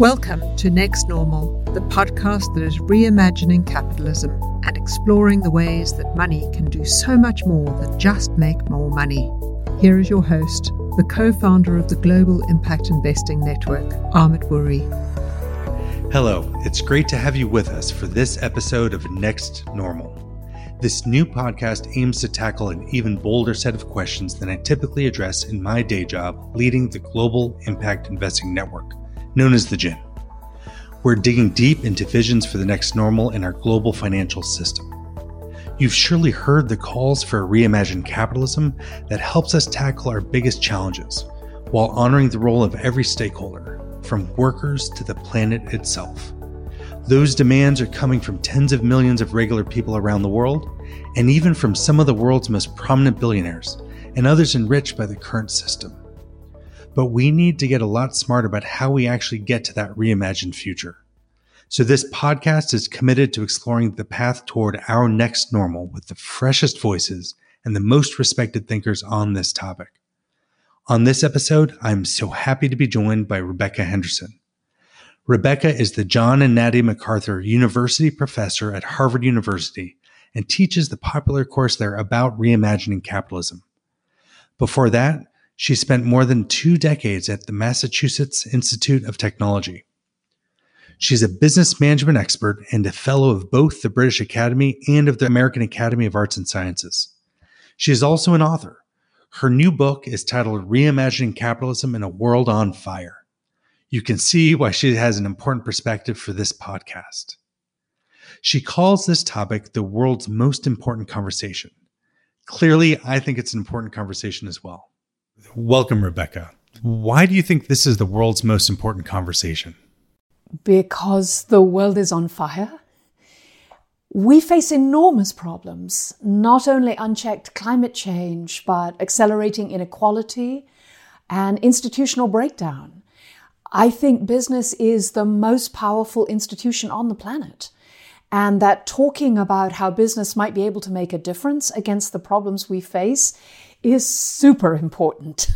Welcome to Next Normal, the podcast that is reimagining capitalism and exploring the ways that money can do so much more than just make more money. Here is your host, the co founder of the Global Impact Investing Network, Amit Bouri. Hello, it's great to have you with us for this episode of Next Normal. This new podcast aims to tackle an even bolder set of questions than I typically address in my day job leading the Global Impact Investing Network known as the GIIN. We're digging deep into visions for the next normal in our global financial system. You've surely heard the calls for a reimagined capitalism that helps us tackle our biggest challenges while honoring the role of every stakeholder, from workers to the planet itself. Those demands are coming from tens of millions of regular people around the world, and even from some of the world's most prominent billionaires and others enriched by the current system but we need to get a lot smarter about how we actually get to that reimagined future. So, this podcast is committed to exploring the path toward our next normal with the freshest voices and the most respected thinkers on this topic. On this episode, I'm so happy to be joined by Rebecca Henderson. Rebecca is the John and Natty McArthur University Professor at Harvard University and teaches the popular course there about reimagining capitalism. Before that, she spent more than two decades at the Massachusetts Institute of Technology. She's a business management expert and a fellow of both the British Academy and of the American Academy of Arts and Sciences. She is also an author. Her new book is titled Reimagining Capitalism in a World on Fire. You can see why she has an important perspective for this podcast. She calls this topic the world's most important conversation. Clearly, I think it's an important conversation as well. Welcome, Rebecca. Why do you think this is the world's most important conversation? Because the world is on fire. We face enormous problems, not only unchecked climate change, but accelerating inequality and institutional breakdown. I think business is the most powerful institution on the planet. And that talking about how business might be able to make a difference against the problems we face is super important.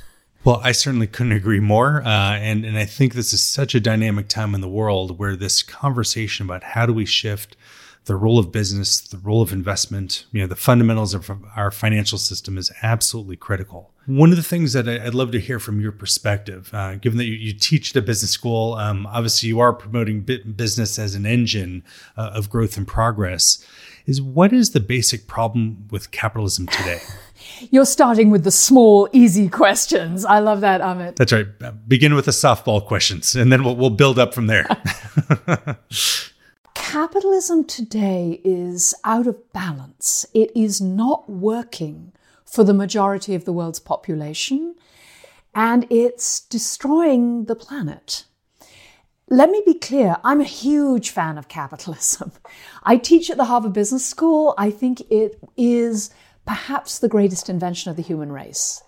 Well, I certainly couldn't agree more. Uh, and, and I think this is such a dynamic time in the world where this conversation about how do we shift the role of business, the role of investment, you know, the fundamentals of our financial system is absolutely critical. One of the things that I'd love to hear from your perspective, uh, given that you, you, teach at a business school, um, obviously you are promoting business as an engine uh, of growth and progress, is what is the basic problem with capitalism today? You're starting with the small, easy questions. I love that, Amit. That's right. Uh, begin with the softball questions, and then we'll, we'll build up from there. Capitalism today is out of balance. It is not working for the majority of the world's population, and it's destroying the planet. Let me be clear, I'm a huge fan of capitalism. I teach at the Harvard Business School. I think it is perhaps the greatest invention of the human race.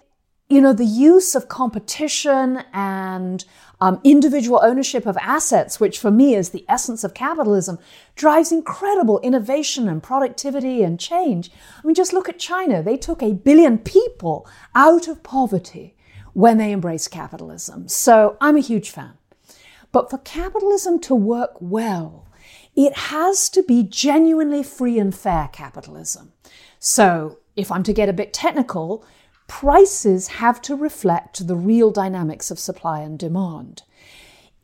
You know, the use of competition and um, individual ownership of assets, which for me is the essence of capitalism, drives incredible innovation and productivity and change. I mean, just look at China. They took a billion people out of poverty when they embraced capitalism. So I'm a huge fan. But for capitalism to work well, it has to be genuinely free and fair capitalism. So if I'm to get a bit technical, prices have to reflect the real dynamics of supply and demand.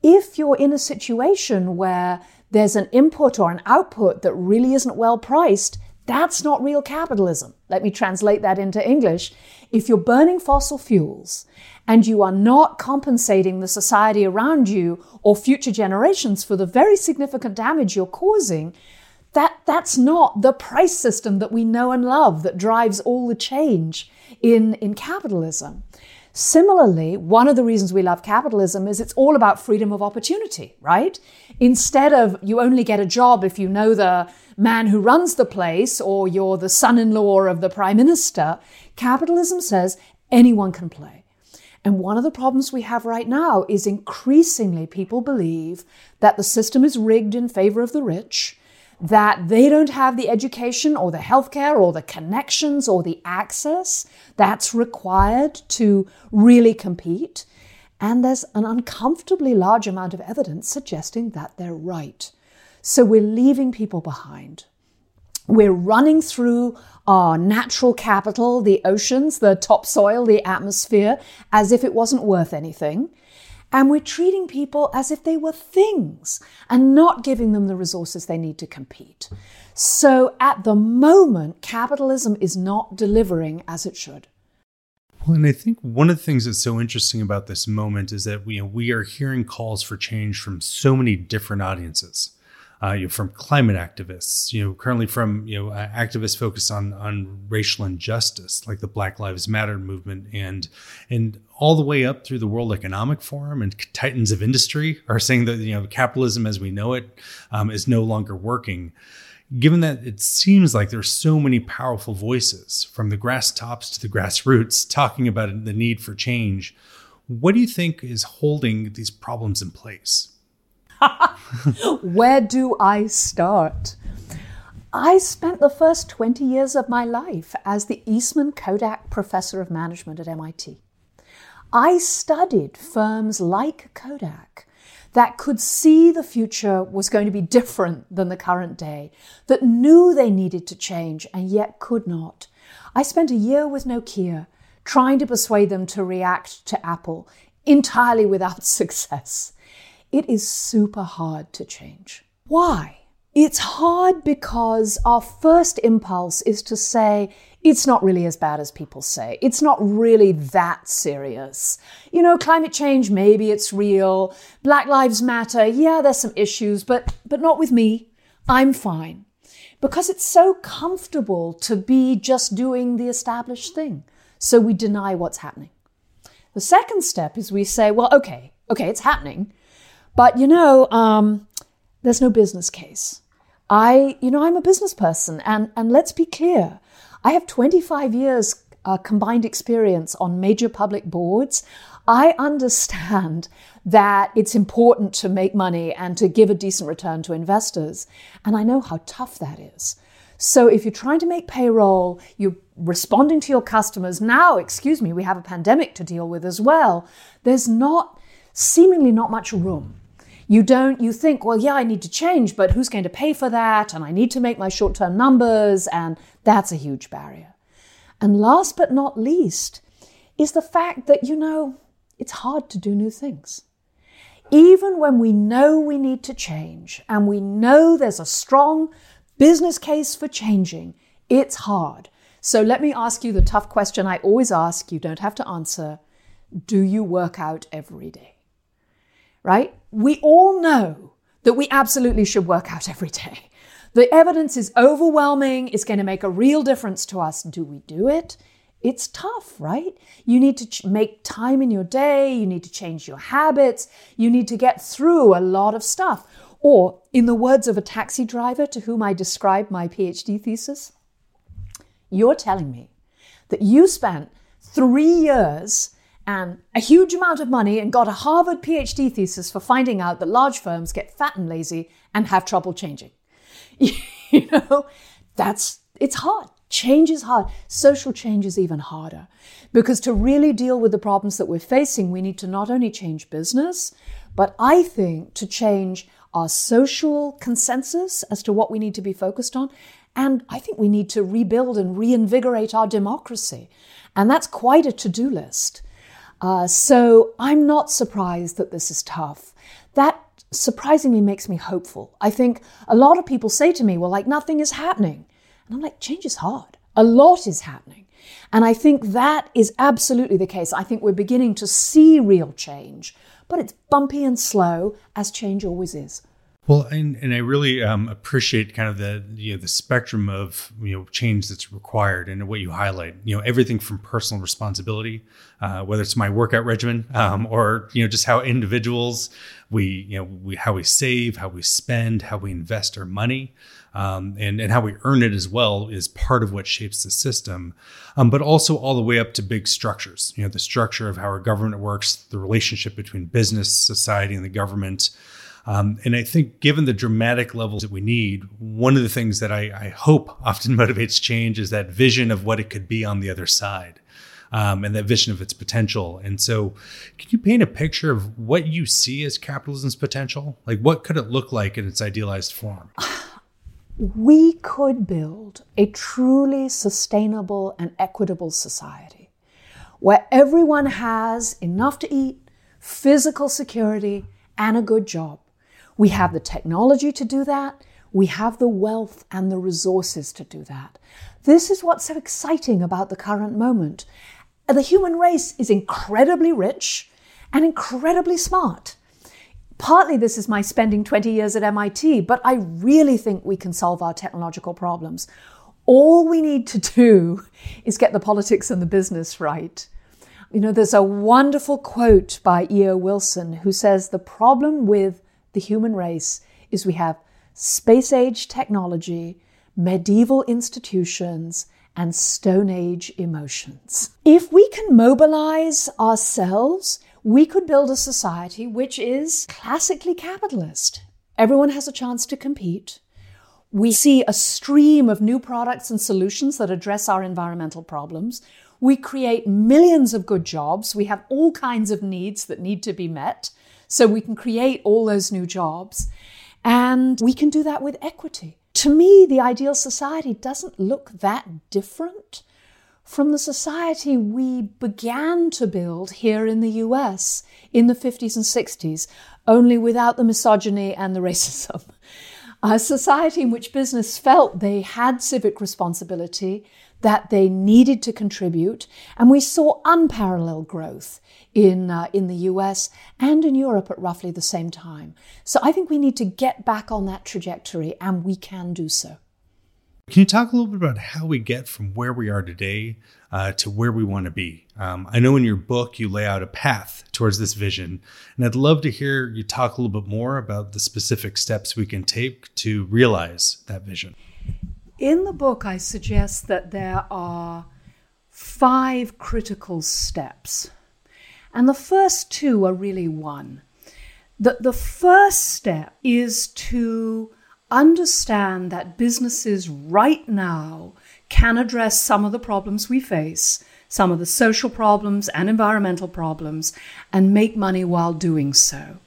If you're in a situation where there's an input or an output that really isn't well priced, that's not real capitalism. Let me translate that into English. If you're burning fossil fuels and you are not compensating the society around you or future generations for the very significant damage you're causing, that, that's not the price system that we know and love that drives all the change in, in capitalism. Similarly, one of the reasons we love capitalism is it's all about freedom of opportunity, right? Instead of you only get a job if you know the man who runs the place or you're the son in law of the prime minister, capitalism says anyone can play. And one of the problems we have right now is increasingly people believe that the system is rigged in favor of the rich that they don't have the education or the healthcare or the connections or the access that's required to really compete. And there's an uncomfortably large amount of evidence suggesting that they're right. So we're leaving people behind. We're running through our natural capital, the oceans, the topsoil, the atmosphere, as if it wasn't worth anything. And we're treating people as if they were things and not giving them the resources they need to compete. So at the moment, capitalism is not delivering as it should. Well, and I think one of the things that's so interesting about this moment is that we, we are hearing calls for change from so many different audiences. Uh, you know, from climate activists, you know, currently from you know uh, activists focused on on racial injustice, like the Black Lives Matter movement, and and all the way up through the World Economic Forum and titans of industry are saying that you know capitalism as we know it um, is no longer working given that it seems like there's so many powerful voices from the grass tops to the grassroots talking about the need for change, what do you think is holding these problems in place? Where do I start? I spent the first 20 years of my life as the Eastman Kodak Professor of Management at MIT. I studied firms like Kodak that could see the future was going to be different than the current day, that knew they needed to change and yet could not. I spent a year with Nokia trying to persuade them to react to Apple, entirely without success. It is super hard to change. Why? It's hard because our first impulse is to say, it's not really as bad as people say. It's not really that serious. You know, climate change, maybe it's real. Black Lives Matter, yeah, there's some issues, but, but not with me. I'm fine. Because it's so comfortable to be just doing the established thing. So we deny what's happening. The second step is we say, well, okay, okay, it's happening. But you know, um, there's no business case. I, you know, I'm a business person, and, and let's be clear. I have 25 years uh, combined experience on major public boards. I understand that it's important to make money and to give a decent return to investors. And I know how tough that is. So if you're trying to make payroll, you're responding to your customers. Now, excuse me, we have a pandemic to deal with as well. There's not, seemingly not much room you don't, you think, well, yeah, I need to change, but who's going to pay for that? And I need to make my short term numbers. And that's a huge barrier. And last but not least is the fact that, you know, it's hard to do new things. Even when we know we need to change and we know there's a strong business case for changing, it's hard. So let me ask you the tough question I always ask. You don't have to answer. Do you work out every day? Right? We all know that we absolutely should work out every day. The evidence is overwhelming. It's going to make a real difference to us. Do we do it? It's tough, right? You need to ch- make time in your day. You need to change your habits. You need to get through a lot of stuff. Or, in the words of a taxi driver to whom I described my PhD thesis, you're telling me that you spent three years and a huge amount of money and got a Harvard PhD thesis for finding out that large firms get fat and lazy and have trouble changing. you know, that's it's hard. Change is hard. Social change is even harder because to really deal with the problems that we're facing, we need to not only change business, but I think to change our social consensus as to what we need to be focused on. And I think we need to rebuild and reinvigorate our democracy. And that's quite a to do list. Uh, so I'm not surprised that this is tough. That surprisingly makes me hopeful. I think a lot of people say to me, well, like nothing is happening. And I'm like, change is hard. A lot is happening. And I think that is absolutely the case. I think we're beginning to see real change, but it's bumpy and slow, as change always is. Well, and, and I really um, appreciate kind of the you know the spectrum of you know change that's required and what you highlight. You know everything from personal responsibility, uh, whether it's my workout regimen um, or you know just how individuals we you know we how we save, how we spend, how we invest our money, um, and and how we earn it as well is part of what shapes the system. Um, but also all the way up to big structures. You know the structure of how our government works, the relationship between business, society, and the government. Um, and I think, given the dramatic levels that we need, one of the things that I, I hope often motivates change is that vision of what it could be on the other side. um, and that vision of its potential. And so, can you paint a picture of what you see as capitalism's potential? Like, what could it look like in its idealized form? We could build a truly sustainable and equitable society where everyone has enough to eat, physical security, and a good job. We have the technology to do that. We have the wealth and the resources to do that. This is what's so exciting about the current moment. The human race is incredibly rich and incredibly smart. Partly this is my spending 20 years at MIT, but I really think we can solve our technological problems. All we need to do is get the politics and the business right. You know, there's a wonderful quote by E.O. Wilson who says the problem with the human race is we have space age technology, medieval institutions, and Stone Age emotions. If we can mobilize ourselves, we could build a society which is classically capitalist. Everyone has a chance to compete. We see a stream of new products and solutions that address our environmental problems. We create millions of good jobs. We have all kinds of needs that need to be met. So we can create all those new jobs. And we can do that with equity. To me, the ideal society doesn't look that different from the society we began to build here in the US in the 50s and 60s, only without the misogyny and the racism. A society in which business felt they had civic responsibility, that they needed to contribute, and we saw unparalleled growth in, uh, in the US and in Europe at roughly the same time. So I think we need to get back on that trajectory, and we can do so. Can you talk a little bit about how we get from where we are today uh, to where we want to be? Um, I know in your book you lay out a path towards this vision, and I'd love to hear you talk a little bit more about the specific steps we can take to realize that vision. In the book, I suggest that there are five critical steps and the first two are really one. The, the first step is to understand that businesses right now can address some of the problems we face, some of the social problems and environmental problems, and make money while doing so.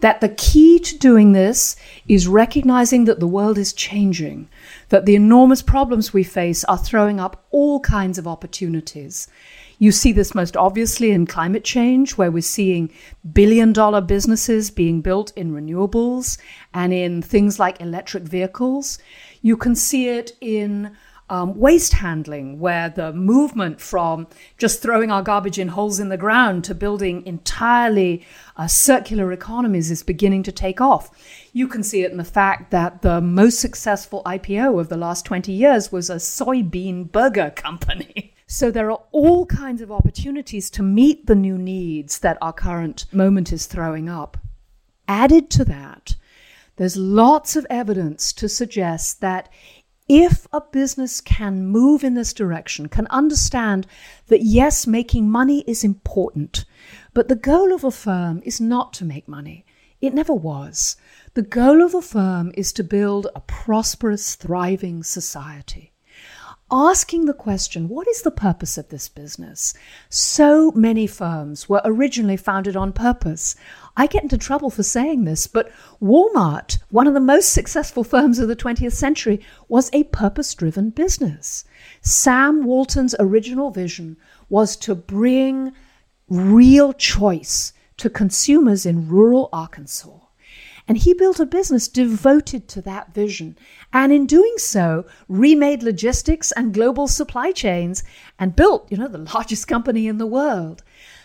That the key to doing this is recognizing that the world is changing, that the enormous problems we face are throwing up all kinds of opportunities. You see this most obviously in climate change, where we're seeing billion dollar businesses being built in renewables and in things like electric vehicles. You can see it in um, waste handling, where the movement from just throwing our garbage in holes in the ground to building entirely uh, circular economies is beginning to take off. You can see it in the fact that the most successful IPO of the last 20 years was a soybean burger company. So there are all kinds of opportunities to meet the new needs that our current moment is throwing up. Added to that, there's lots of evidence to suggest that if a business can move in this direction, can understand that yes, making money is important, but the goal of a firm is not to make money. It never was. The goal of a firm is to build a prosperous, thriving society asking the question, what is the purpose of this business? So many firms were originally founded on purpose. I get into trouble for saying this, but Walmart, one of the most successful firms of the 20th century, was a purpose driven business. Sam Walton's original vision was to bring real choice to consumers in rural Arkansas. And he built a business devoted to that vision. And in doing so, remade logistics and global supply chains and built, you know, the largest company in the world.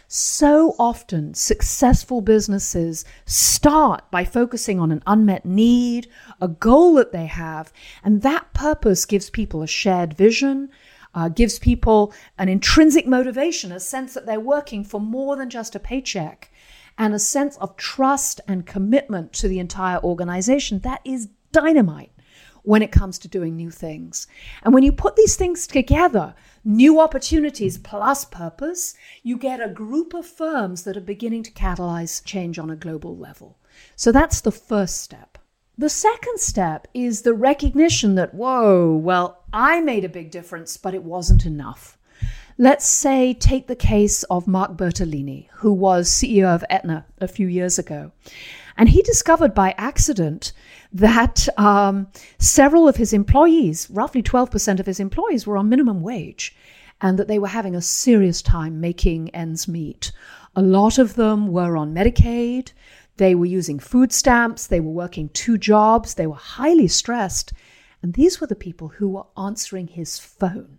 So often, successful businesses start by focusing on an unmet need, a goal that they have, and that purpose gives people a shared vision, uh, gives people an intrinsic motivation, a sense that they're working for more than just a paycheck and a sense of trust and commitment to the entire organization. That is dynamite when it comes to doing new things. And when you put these things together, new opportunities plus purpose, you get a group of firms that are beginning to catalyze change on a global level. So that's the first step. The second step is the recognition that, whoa, well, I made a big difference, but it wasn't enough. Let's say, take the case of Mark Bertolini, who was CEO of Aetna a few years ago. And he discovered by accident that um, several of his employees, roughly 12% of his employees, were on minimum wage and that they were having a serious time making ends meet. A lot of them were on Medicaid, they were using food stamps, they were working two jobs, they were highly stressed. And these were the people who were answering his phone.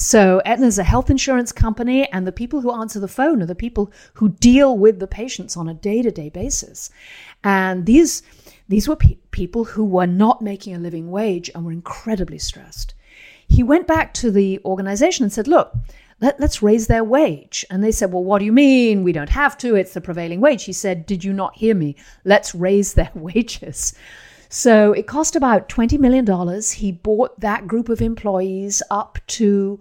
So Aetna is a health insurance company, and the people who answer the phone are the people who deal with the patients on a day-to-day basis. And these these were pe- people who were not making a living wage and were incredibly stressed. He went back to the organization and said, "Look, let, us raise their wage." And they said, "Well, what do you mean? We don't have to. It's the prevailing wage." He said, "Did you not hear me? Let's raise their wages." So it cost about $20 million. He bought that group of employees up to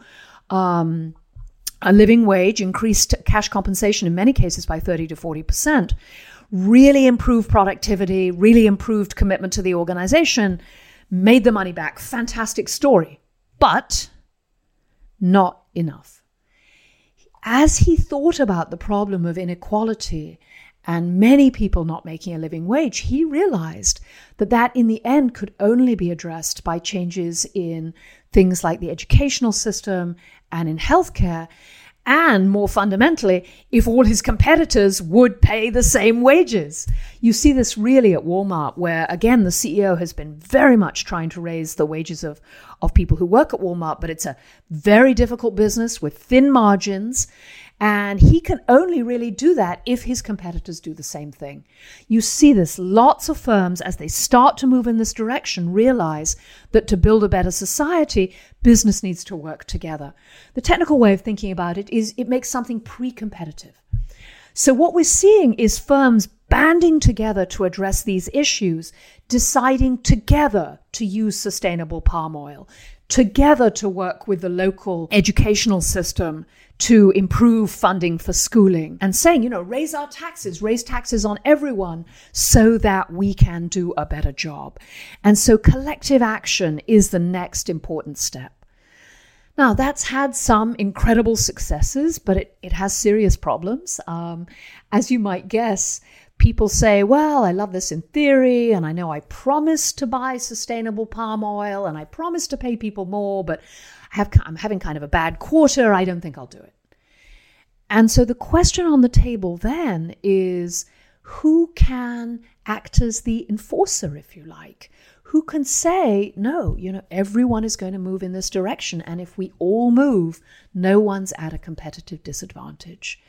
um, a living wage, increased cash compensation in many cases by 30 to 40%, really improved productivity, really improved commitment to the organization, made the money back. Fantastic story. But not enough. As he thought about the problem of inequality and many people not making a living wage, he realized that that in the end could only be addressed by changes in things like the educational system and in healthcare. And more fundamentally, if all his competitors would pay the same wages. You see this really at Walmart, where again, the CEO has been very much trying to raise the wages of, of people who work at Walmart, but it's a very difficult business with thin margins. And he can only really do that if his competitors do the same thing. You see this. Lots of firms, as they start to move in this direction, realize that to build a better society, business needs to work together. The technical way of thinking about it is it makes something pre competitive. So, what we're seeing is firms banding together to address these issues, deciding together to use sustainable palm oil, together to work with the local educational system to improve funding for schooling and saying, you know, raise our taxes, raise taxes on everyone so that we can do a better job. And so collective action is the next important step. Now, that's had some incredible successes, but it, it has serious problems. Um, as you might guess, people say, well, I love this in theory, and I know I promised to buy sustainable palm oil, and I promised to pay people more, but have, I'm having kind of a bad quarter. I don't think I'll do it. And so the question on the table then is who can act as the enforcer, if you like? Who can say, no, you know, everyone is going to move in this direction. And if we all move, no one's at a competitive disadvantage.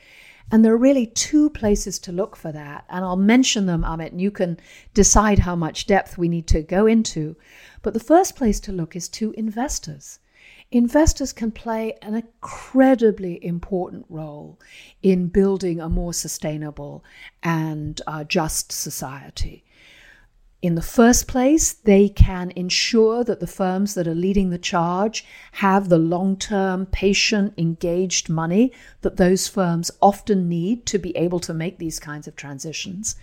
And there are really two places to look for that. And I'll mention them, Amit, and you can decide how much depth we need to go into. But the first place to look is to investors investors can play an incredibly important role in building a more sustainable and uh, just society. In the first place, they can ensure that the firms that are leading the charge have the long term, patient, engaged money that those firms often need to be able to make these kinds of transitions.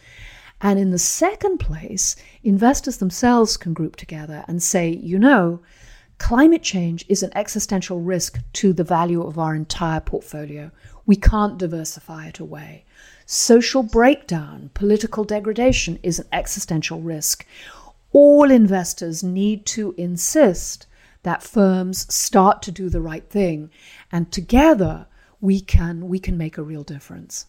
And in the second place, investors themselves can group together and say, you know, Climate change is an existential risk to the value of our entire portfolio. We can't diversify it away. Social breakdown, political degradation is an existential risk. All investors need to insist that firms start to do the right thing, and together we can we can make a real difference.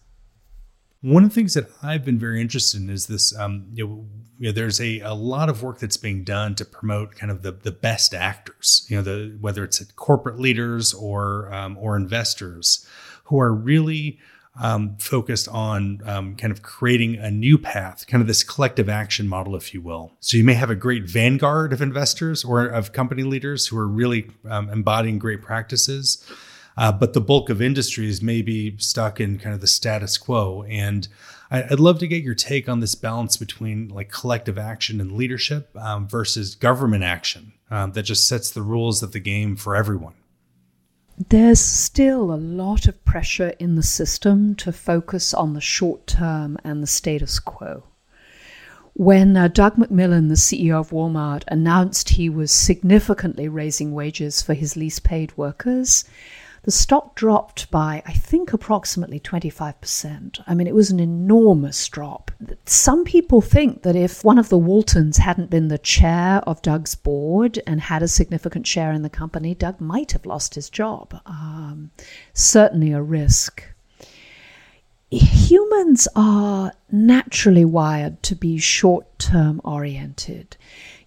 One of the things that I've been very interested in is this. Um, you, know, you know, there's a, a lot of work that's being done to promote kind of the, the best actors. You know, the whether it's corporate leaders or um, or investors who are really um, focused on um, kind of creating a new path, kind of this collective action model, if you will. So you may have a great vanguard of investors or of company leaders who are really um, embodying great practices. Uh, but the bulk of industries may be stuck in kind of the status quo. And I, would love to get your take on this balance between like collective action and leadership um, versus government action um, that just sets the rules of the game for everyone. There's still a lot of pressure in the system to focus on the short term and the status quo. When uh, Doug McMillon, the CEO of Walmart, announced he was significantly raising wages for his least paid workers, the stock dropped by, I think, approximately 25%. I mean, it was an enormous drop. Some people think that if one of the Waltons hadn't been the chair of Doug's board and had a significant share in the company, Doug might have lost his job. Um, certainly a risk. Humans are naturally wired to be short term oriented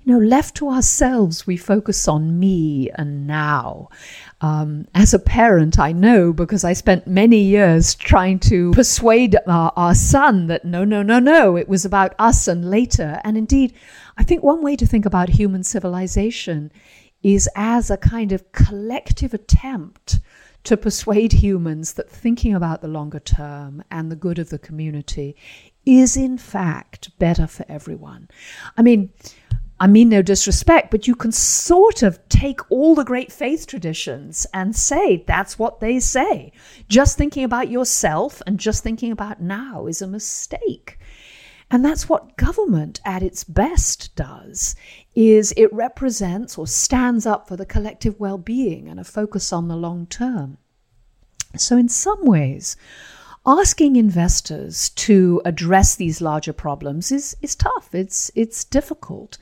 you know, left to ourselves, we focus on me and now. Um, as a parent, I know because I spent many years trying to persuade our, our son that no, no, no, no, it was about us and later. And indeed, I think one way to think about human civilization is as a kind of collective attempt to persuade humans that thinking about the longer term and the good of the community is in fact better for everyone. I mean, I mean no disrespect, but you can sort of take all the great faith traditions and say that's what they say. Just thinking about yourself and just thinking about now is a mistake. And that's what government at its best does is it represents or stands up for the collective well-being and a focus on the long term. So in some ways, asking investors to address these larger problems is, is tough. It's, it's difficult.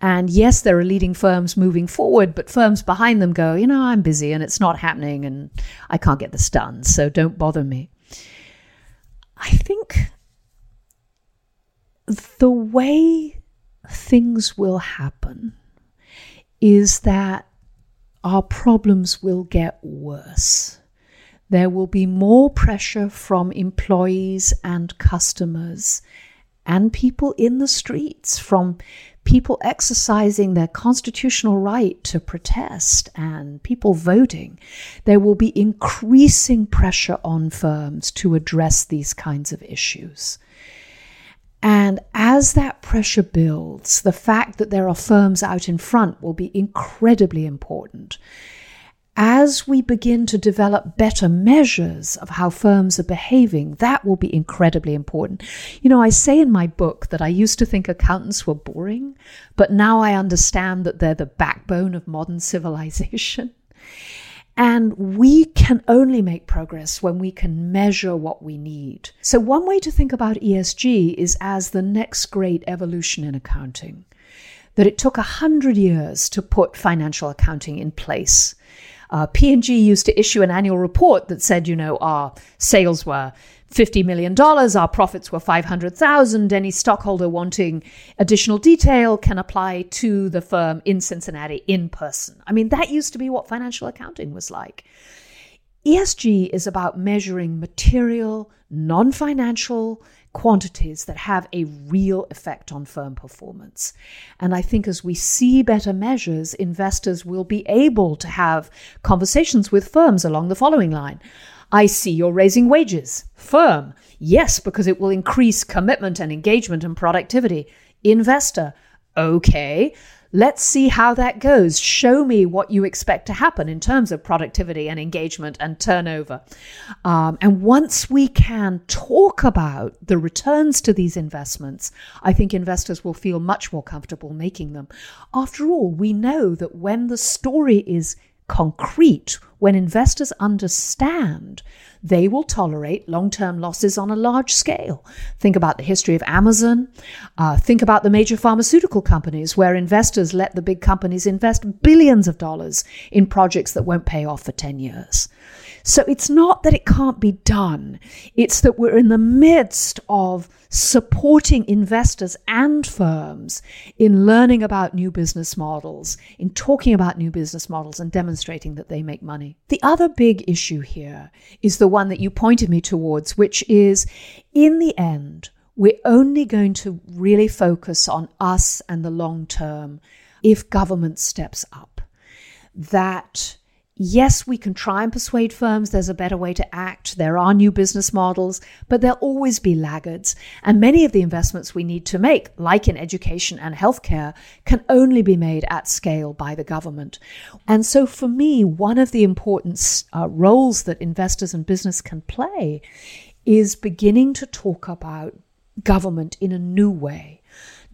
And yes, there are leading firms moving forward, but firms behind them go, you know, I'm busy and it's not happening and I can't get this done, so don't bother me. I think the way things will happen is that our problems will get worse there will be more pressure from employees and customers and people in the streets, from people exercising their constitutional right to protest and people voting. There will be increasing pressure on firms to address these kinds of issues. And as that pressure builds, the fact that there are firms out in front will be incredibly important as we begin to develop better measures of how firms are behaving, that will be incredibly important. You know, I say in my book that I used to think accountants were boring, but now I understand that they're the backbone of modern civilization. And we can only make progress when we can measure what we need. So, one way to think about ESG is as the next great evolution in accounting. That it took a hundred years to put financial accounting in place uh, P&G used to issue an annual report that said, you know, our sales were $50 million, our profits were 500,000. Any stockholder wanting additional detail can apply to the firm in Cincinnati in person. I mean, that used to be what financial accounting was like. ESG is about measuring material, non financial quantities that have a real effect on firm performance. And I think as we see better measures, investors will be able to have conversations with firms along the following line. I see you're raising wages. Firm. Yes, because it will increase commitment and engagement and productivity. Investor. Okay. Let's see how that goes. Show me what you expect to happen in terms of productivity and engagement and turnover. Um, and once we can talk about the returns to these investments, I think investors will feel much more comfortable making them. After all, we know that when the story is concrete, when investors understand, they will tolerate long term losses on a large scale. Think about the history of Amazon. Uh, think about the major pharmaceutical companies where investors let the big companies invest billions of dollars in projects that won't pay off for 10 years. So it's not that it can't be done, it's that we're in the midst of supporting investors and firms in learning about new business models, in talking about new business models and demonstrating that they make money. The other big issue here is the one that you pointed me towards, which is in the end, we're only going to really focus on us and the long term if government steps up. That Yes, we can try and persuade firms there's a better way to act. There are new business models, but there'll always be laggards. And many of the investments we need to make, like in education and healthcare, can only be made at scale by the government. And so for me, one of the important uh, roles that investors and business can play is beginning to talk about government in a new way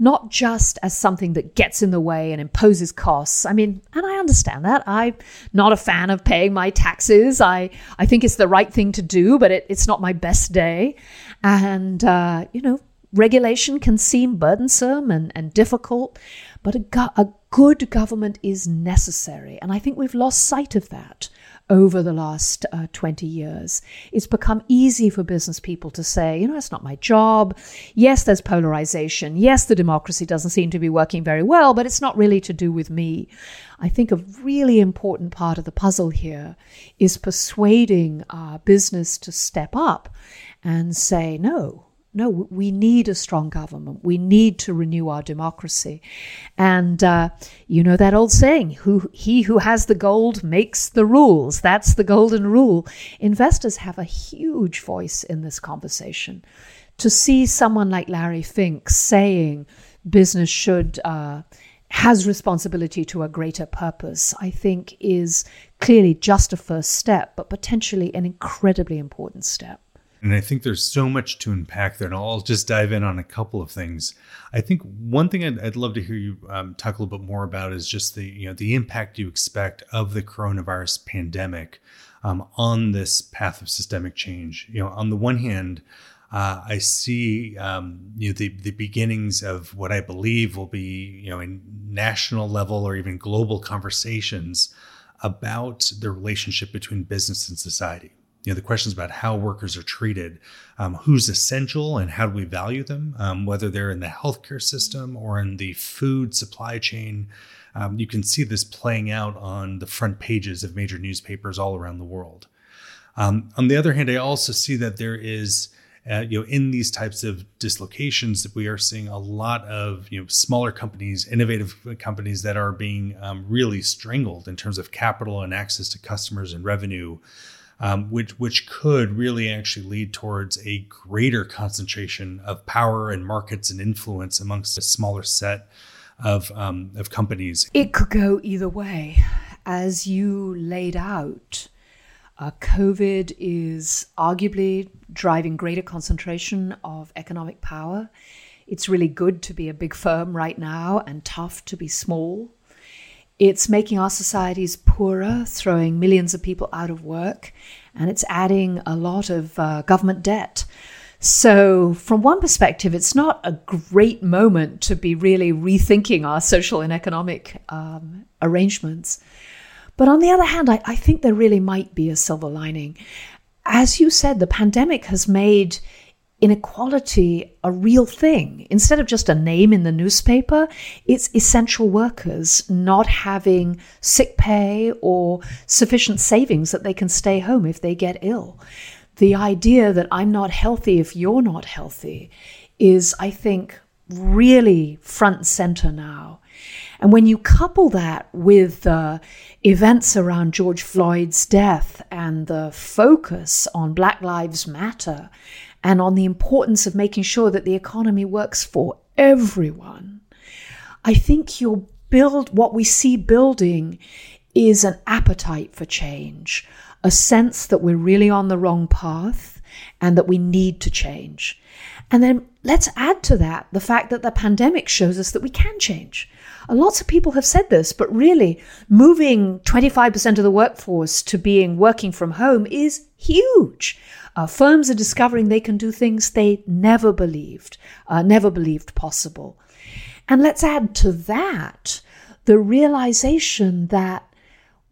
not just as something that gets in the way and imposes costs. I mean, and I understand that. I'm not a fan of paying my taxes. I, I think it's the right thing to do, but it, it's not my best day. And, uh, you know, regulation can seem burdensome and, and difficult, but a, go- a good government is necessary. And I think we've lost sight of that over the last uh, 20 years. It's become easy for business people to say, you know, it's not my job. Yes, there's polarization. Yes, the democracy doesn't seem to be working very well, but it's not really to do with me. I think a really important part of the puzzle here is persuading our business to step up and say, no, no, we need a strong government. We need to renew our democracy. And uh, you know that old saying, who, he who has the gold makes the rules. That's the golden rule. Investors have a huge voice in this conversation. To see someone like Larry Fink saying business should, uh, has responsibility to a greater purpose, I think is clearly just a first step, but potentially an incredibly important step. And I think there's so much to unpack there, and I'll just dive in on a couple of things. I think one thing I'd, I'd love to hear you um, talk a little bit more about is just the you know the impact you expect of the coronavirus pandemic um, on this path of systemic change. You know, on the one hand, uh, I see um, you know the the beginnings of what I believe will be you know in national level or even global conversations about the relationship between business and society you know the questions about how workers are treated um, who's essential and how do we value them um, whether they're in the healthcare system or in the food supply chain. Um, you can see this playing out on the front pages of major newspapers all around the world. Um, on the other hand i also see that there is uh, you know in these types of dislocations that we are seeing a lot of you know smaller companies innovative companies that are being um, really strangled in terms of capital and access to customers and revenue um, which which could really actually lead towards a greater concentration of power and markets and influence amongst a smaller set of um, of companies. It could go either way, as you laid out. Uh, COVID is arguably driving greater concentration of economic power. It's really good to be a big firm right now and tough to be small. It's making our societies poorer, throwing millions of people out of work, and it's adding a lot of uh, government debt. So, from one perspective, it's not a great moment to be really rethinking our social and economic um, arrangements. But on the other hand, I, I think there really might be a silver lining. As you said, the pandemic has made inequality a real thing. Instead of just a name in the newspaper, it's essential workers not having sick pay or sufficient savings that they can stay home if they get ill. The idea that I'm not healthy if you're not healthy is, I think, really front and center now. And when you couple that with the events around George Floyd's death and the focus on Black Lives Matter and on the importance of making sure that the economy works for everyone, I think you'll build what we see building is an appetite for change, a sense that we're really on the wrong path and that we need to change. And then let's add to that the fact that the pandemic shows us that we can change. Lots of people have said this, but really, moving 25% of the workforce to being working from home is huge. Uh, firms are discovering they can do things they never believed, uh, never believed possible. And let's add to that the realization that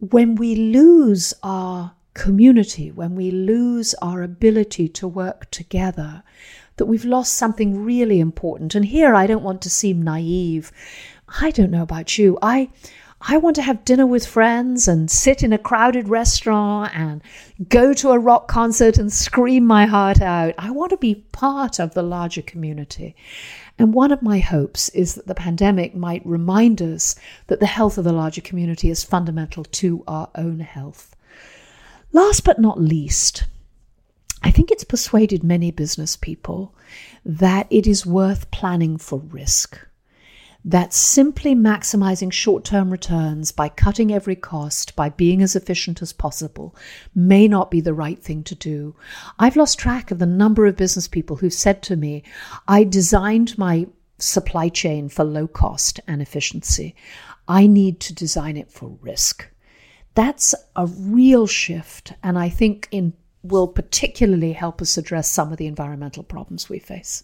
when we lose our community, when we lose our ability to work together, that we've lost something really important. And here I don't want to seem naive. I don't know about you. I I want to have dinner with friends and sit in a crowded restaurant and go to a rock concert and scream my heart out. I want to be part of the larger community. And one of my hopes is that the pandemic might remind us that the health of the larger community is fundamental to our own health. Last but not least, I think it's persuaded many business people that it is worth planning for risk that simply maximizing short term returns by cutting every cost, by being as efficient as possible, may not be the right thing to do. I've lost track of the number of business people who've said to me, I designed my supply chain for low cost and efficiency. I need to design it for risk. That's a real shift, and I think in will particularly help us address some of the environmental problems we face.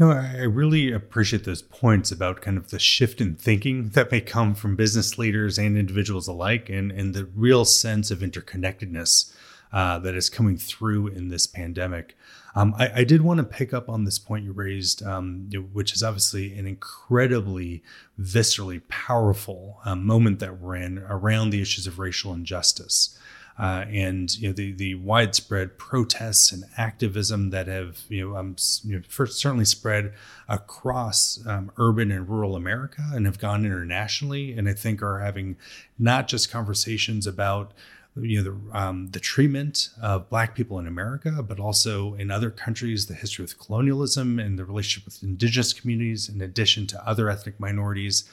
No, I really appreciate those points about kind of the shift in thinking that may come from business leaders and individuals alike, and, and the real sense of interconnectedness uh, that is coming through in this pandemic. Um, I, I, did want to pick up on this point you raised, um, which is obviously an incredibly viscerally powerful um, moment that we're in around the issues of racial injustice uh, and you know the the widespread protests and activism that have you know, um, you know first certainly spread across um, urban and rural America and have gone internationally, and I think are having not just conversations about you know the um, the treatment of Black people in America, but also in other countries, the history of colonialism and the relationship with indigenous communities, in addition to other ethnic minorities.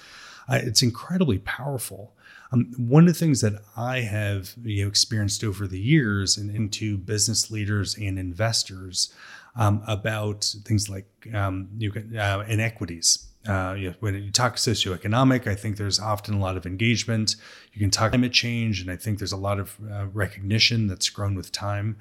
Uh, it's incredibly powerful. Um, one of the things that I have you know, experienced over the years and into business leaders and investors um, about things like um, you can, uh, inequities. Uh, you know, when you talk socioeconomic, I think there's often a lot of engagement. You can talk climate change, and I think there's a lot of uh, recognition that's grown with time.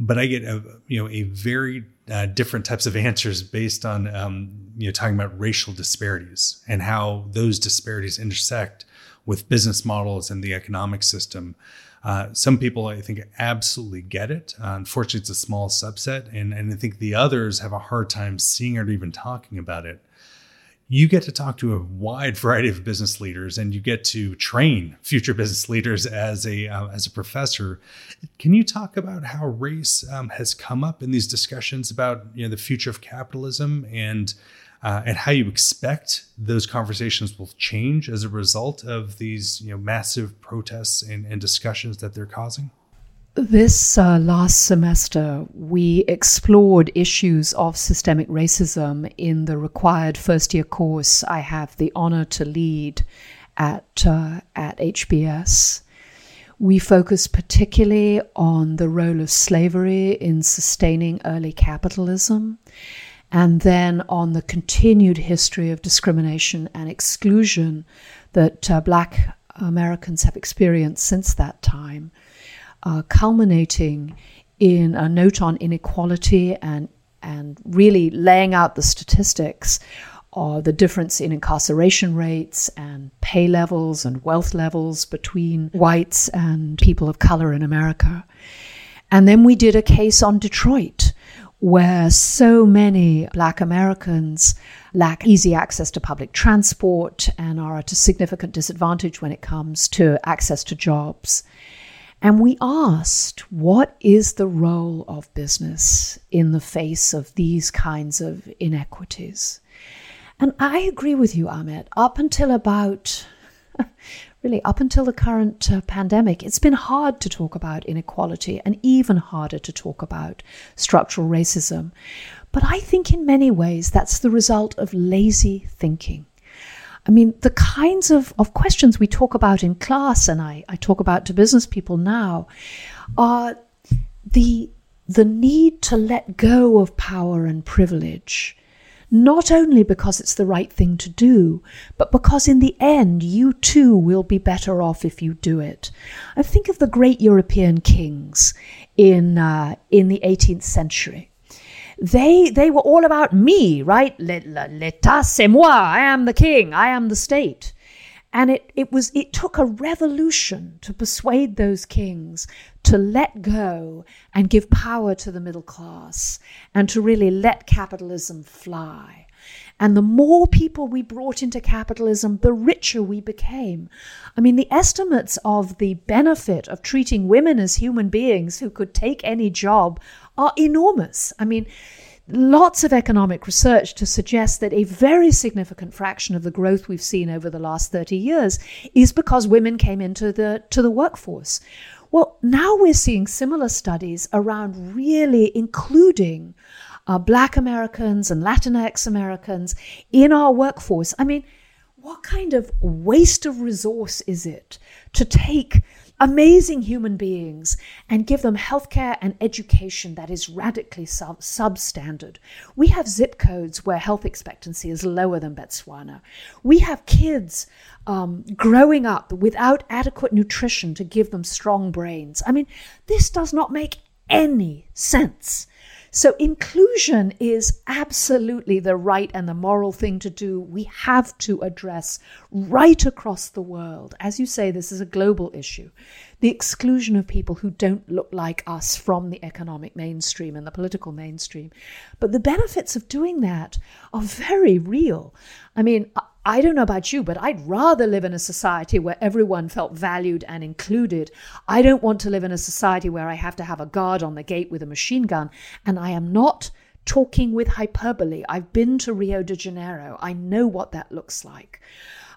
But I get a you know a very uh, different types of answers based on um, you know talking about racial disparities and how those disparities intersect with business models and the economic system. Uh, some people, I think, absolutely get it. Uh, unfortunately, it's a small subset, and, and I think the others have a hard time seeing or even talking about it. You get to talk to a wide variety of business leaders, and you get to train future business leaders as a uh, as a professor. Can you talk about how race um, has come up in these discussions about you know the future of capitalism and uh, and how you expect those conversations will change as a result of these you know massive protests and, and discussions that they're causing? This uh, last semester, we explored issues of systemic racism in the required first year course I have the honor to lead at, uh, at HBS. We focus particularly on the role of slavery in sustaining early capitalism and then on the continued history of discrimination and exclusion that uh, black Americans have experienced since that time, uh, culminating in a note on inequality and, and really laying out the statistics or the difference in incarceration rates and pay levels and wealth levels between whites and people of color in America. And then we did a case on Detroit, where so many Black Americans lack easy access to public transport and are at a significant disadvantage when it comes to access to jobs. And we asked, what is the role of business in the face of these kinds of inequities? And I agree with you, Amit. Up until about really up until the current uh, pandemic, it's been hard to talk about inequality and even harder to talk about structural racism. But I think in many ways that's the result of lazy thinking. I mean, the kinds of, of questions we talk about in class and I, I talk about to business people now are the, the need to let go of power and privilege not only because it's the right thing to do, but because in the end you too will be better off if you do it. I think of the great European kings in, uh, in the 18th century. They, they were all about me, right? L'état, c'est moi. I am the king. I am the state. And it, it was it took a revolution to persuade those kings to let go and give power to the middle class and to really let capitalism fly. And the more people we brought into capitalism, the richer we became. I mean, the estimates of the benefit of treating women as human beings who could take any job are enormous. I mean, lots of economic research to suggest that a very significant fraction of the growth we've seen over the last 30 years is because women came into the to the workforce. Well, now we're seeing similar studies around really including uh, Black Americans and Latinx Americans in our workforce. I mean, what kind of waste of resource is it to take amazing human beings and give them healthcare and education that is radically sub- substandard. We have zip codes where health expectancy is lower than Botswana. We have kids um, growing up without adequate nutrition to give them strong brains. I mean, this does not make any sense. So, inclusion is absolutely the right and the moral thing to do. We have to address right across the world. As you say, this is a global issue. The exclusion of people who don't look like us from the economic mainstream and the political mainstream. But the benefits of doing that are very real. I mean, I don't know about you, but I'd rather live in a society where everyone felt valued and included. I don't want to live in a society where I have to have a guard on the gate with a machine gun. And I am not talking with hyperbole. I've been to Rio de Janeiro, I know what that looks like.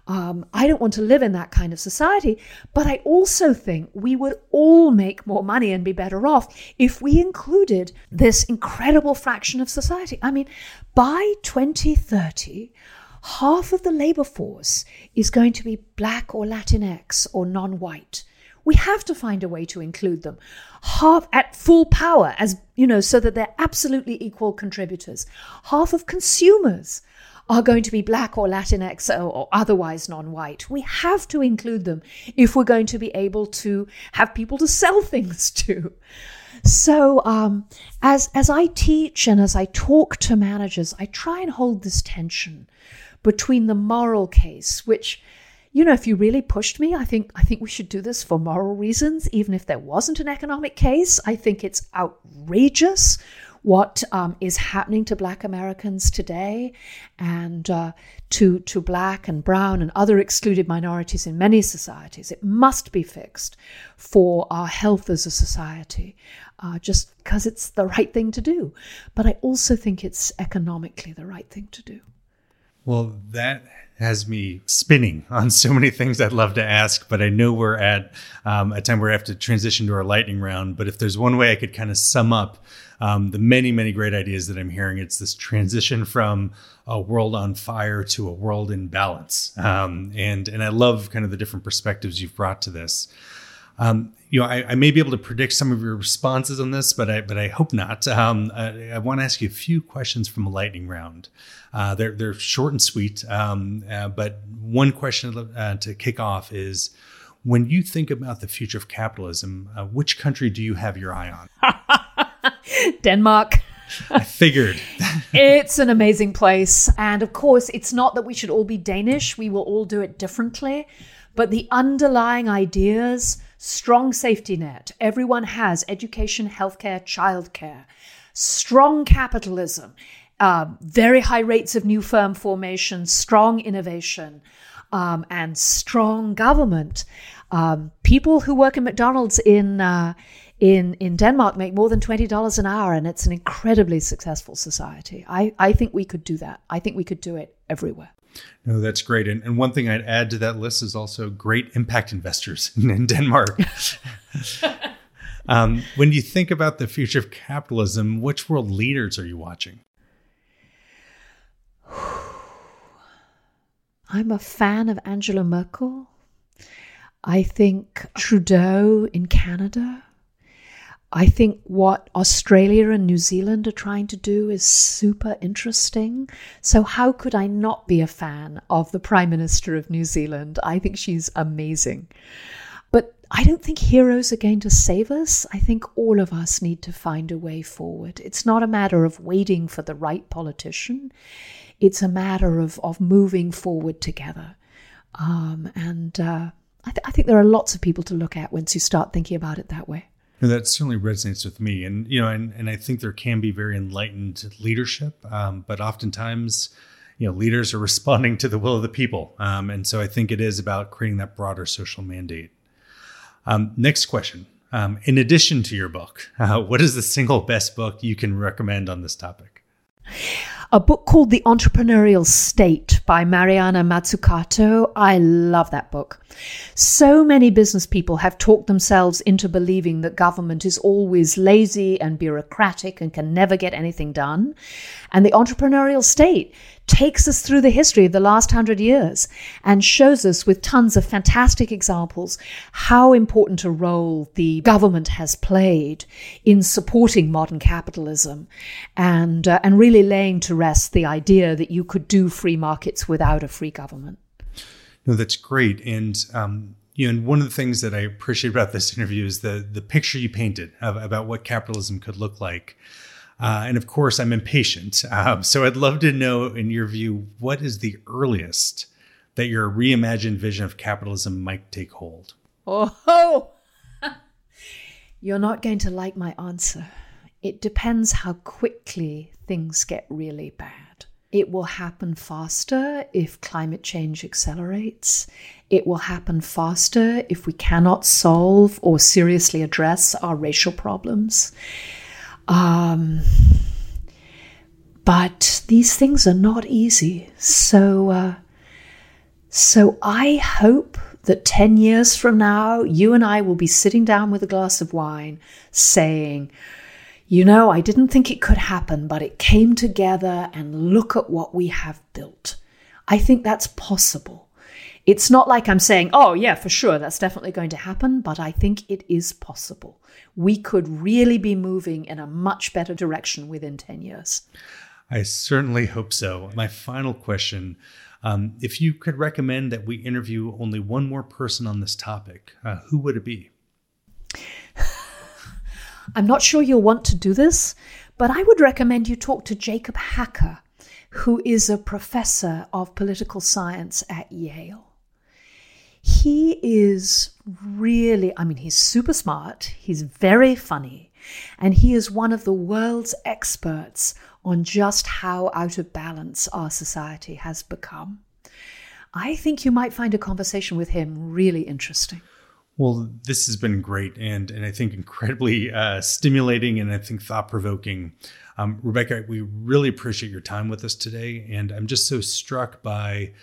Um, I don't want to live in that kind of society, but I also think we would all make more money and be better off if we included this incredible fraction of society. I mean, by 2030, half of the labor force is going to be black or Latinx or non white. We have to find a way to include them. Half at full power as you know so that they're absolutely equal contributors. Half of consumers are going to be black or latinx or, or otherwise non-white. We have to include them if we're going to be able to have people to sell things to. So um, as as i teach and as i talk to managers i try and hold this tension between the moral case, which you know, if you really pushed me, I think I think we should do this for moral reasons, even if there wasn't an economic case. I think it's outrageous what um, is happening to Black Americans today, and uh, to to Black and Brown and other excluded minorities in many societies. It must be fixed for our health as a society, uh, just because it's the right thing to do. But I also think it's economically the right thing to do. Well, that has me spinning on so many things I'd love to ask, but I know we're at um, a time where I have to transition to our lightning round. But if there's one way I could kind of sum up um, the many, many great ideas that I'm hearing, it's this transition from a world on fire to a world in balance. Um, and and I love kind of the different perspectives you've brought to this. Um, you know, I, I, may be able to predict some of your responses on this, but I but I hope not. Um, I, I want to ask you a few questions from a lightning round. Uh, they're they're short and sweet, um, uh, but one question uh, to kick off is: When you think about the future of capitalism, uh, which country do you have your eye on? Denmark. I figured. it's an amazing place. And of course, it's not that we should all be Danish. We will all do it differently. But the underlying ideas strong safety net. Everyone has education, healthcare, childcare, strong capitalism, uh, very high rates of new firm formation, strong innovation, um, and strong government. Um, people who work in McDonald's in uh, in in Denmark make more than twenty dollars an hour, and it's an incredibly successful society. I, I think we could do that. I think we could do it everywhere. No, that's great. And, and, one thing I'd add to that list is also great impact investors in Denmark. um, when you think about the future of capitalism, which world leaders are you watching? I'm a fan of Angela Merkel. I think Trudeau in Canada. I think what Australia and New Zealand are trying to do is super interesting. So, how could I not be a fan of the Prime Minister of New Zealand? I think she's amazing. But I don't think heroes are going to save us. I think all of us need to find a way forward. It's not a matter of waiting for the right politician, it's a matter of, of moving forward together. Um, and uh, I, th- I think there are lots of people to look at once you start thinking about it that way. And that certainly resonates with me. And, you know, and, and I think there can be very enlightened leadership, um, but oftentimes, you know, leaders are responding to the will of the people. Um, and so I think it is about creating that broader social mandate. Um, next question. Um, in addition to your book, uh, what is the single best book you can recommend on this topic? A book called The Entrepreneurial State by Mariana Mazzucato. I love that book. So many business people have talked themselves into believing that government is always lazy and bureaucratic and can never get anything done. And The Entrepreneurial State takes us through the history of the last hundred years and shows us with tons of fantastic examples how important a role the government has played in supporting modern capitalism and, uh, and really laying to rest the idea that you could do free markets without a free government. No, that's great. And, um, you know, and one of the things that I appreciate about this interview is the the picture you painted of, about what capitalism could look like. Uh, and of course, I'm impatient. Um, so I'd love to know, in your view, what is the earliest that your reimagined vision of capitalism might take hold? Oh, you're not going to like my answer. It depends how quickly things get really bad. It will happen faster if climate change accelerates. It will happen faster if we cannot solve or seriously address our racial problems. Um, but these things are not easy. So, uh, so I hope that 10 years from now, you and I will be sitting down with a glass of wine saying, you know, I didn't think it could happen, but it came together and look at what we have built. I think that's possible. It's not like I'm saying, oh, yeah, for sure, that's definitely going to happen, but I think it is possible. We could really be moving in a much better direction within 10 years. I certainly hope so. My final question um, if you could recommend that we interview only one more person on this topic, uh, who would it be? I'm not sure you'll want to do this, but I would recommend you talk to Jacob Hacker, who is a professor of political science at Yale. He is really, I mean, he's super smart, he's very funny, and he is one of the world's experts on just how out of balance our society has become. I think you might find a conversation with him really interesting. Well, this has been great and and I think incredibly uh, stimulating and I think thought provoking. Um, Rebecca, we really appreciate your time with us today, and I'm just so struck by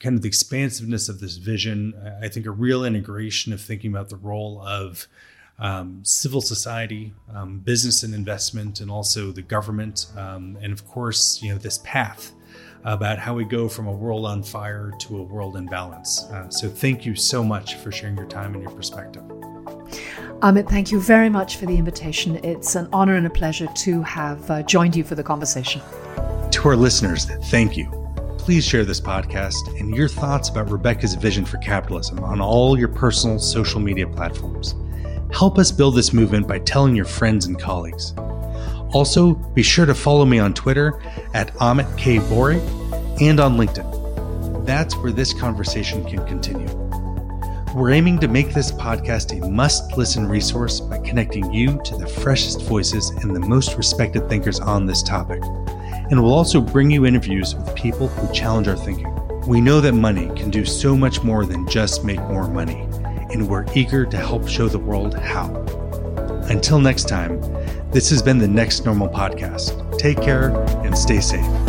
kind of the expansiveness of this vision. I think a real integration of thinking about the role of um, civil society, um, business and investment, and also the government, um, and of course, you know, this path about how we go from a world on fire to a world in balance. Uh, so, thank you so much for sharing your time and your perspective. Amit, thank you very much for the invitation. It's an honor and a pleasure to have uh, joined you for the conversation. To our listeners, thank you. Please share this podcast and your thoughts about Rebecca's vision for capitalism on all your personal social media platforms. Help us build this movement by telling your friends and colleagues. Also, be sure to follow me on Twitter at Amit K. Bouri and on LinkedIn. That's where this conversation can continue. We're aiming to make this podcast a must listen resource by connecting you to the freshest voices and the most respected thinkers on this topic. And we'll also bring you interviews with people who challenge our thinking. We know that money can do so much more than just make more money, and we're eager to help show the world how. Until next time, this has been the Next Normal Podcast. Take care and stay safe.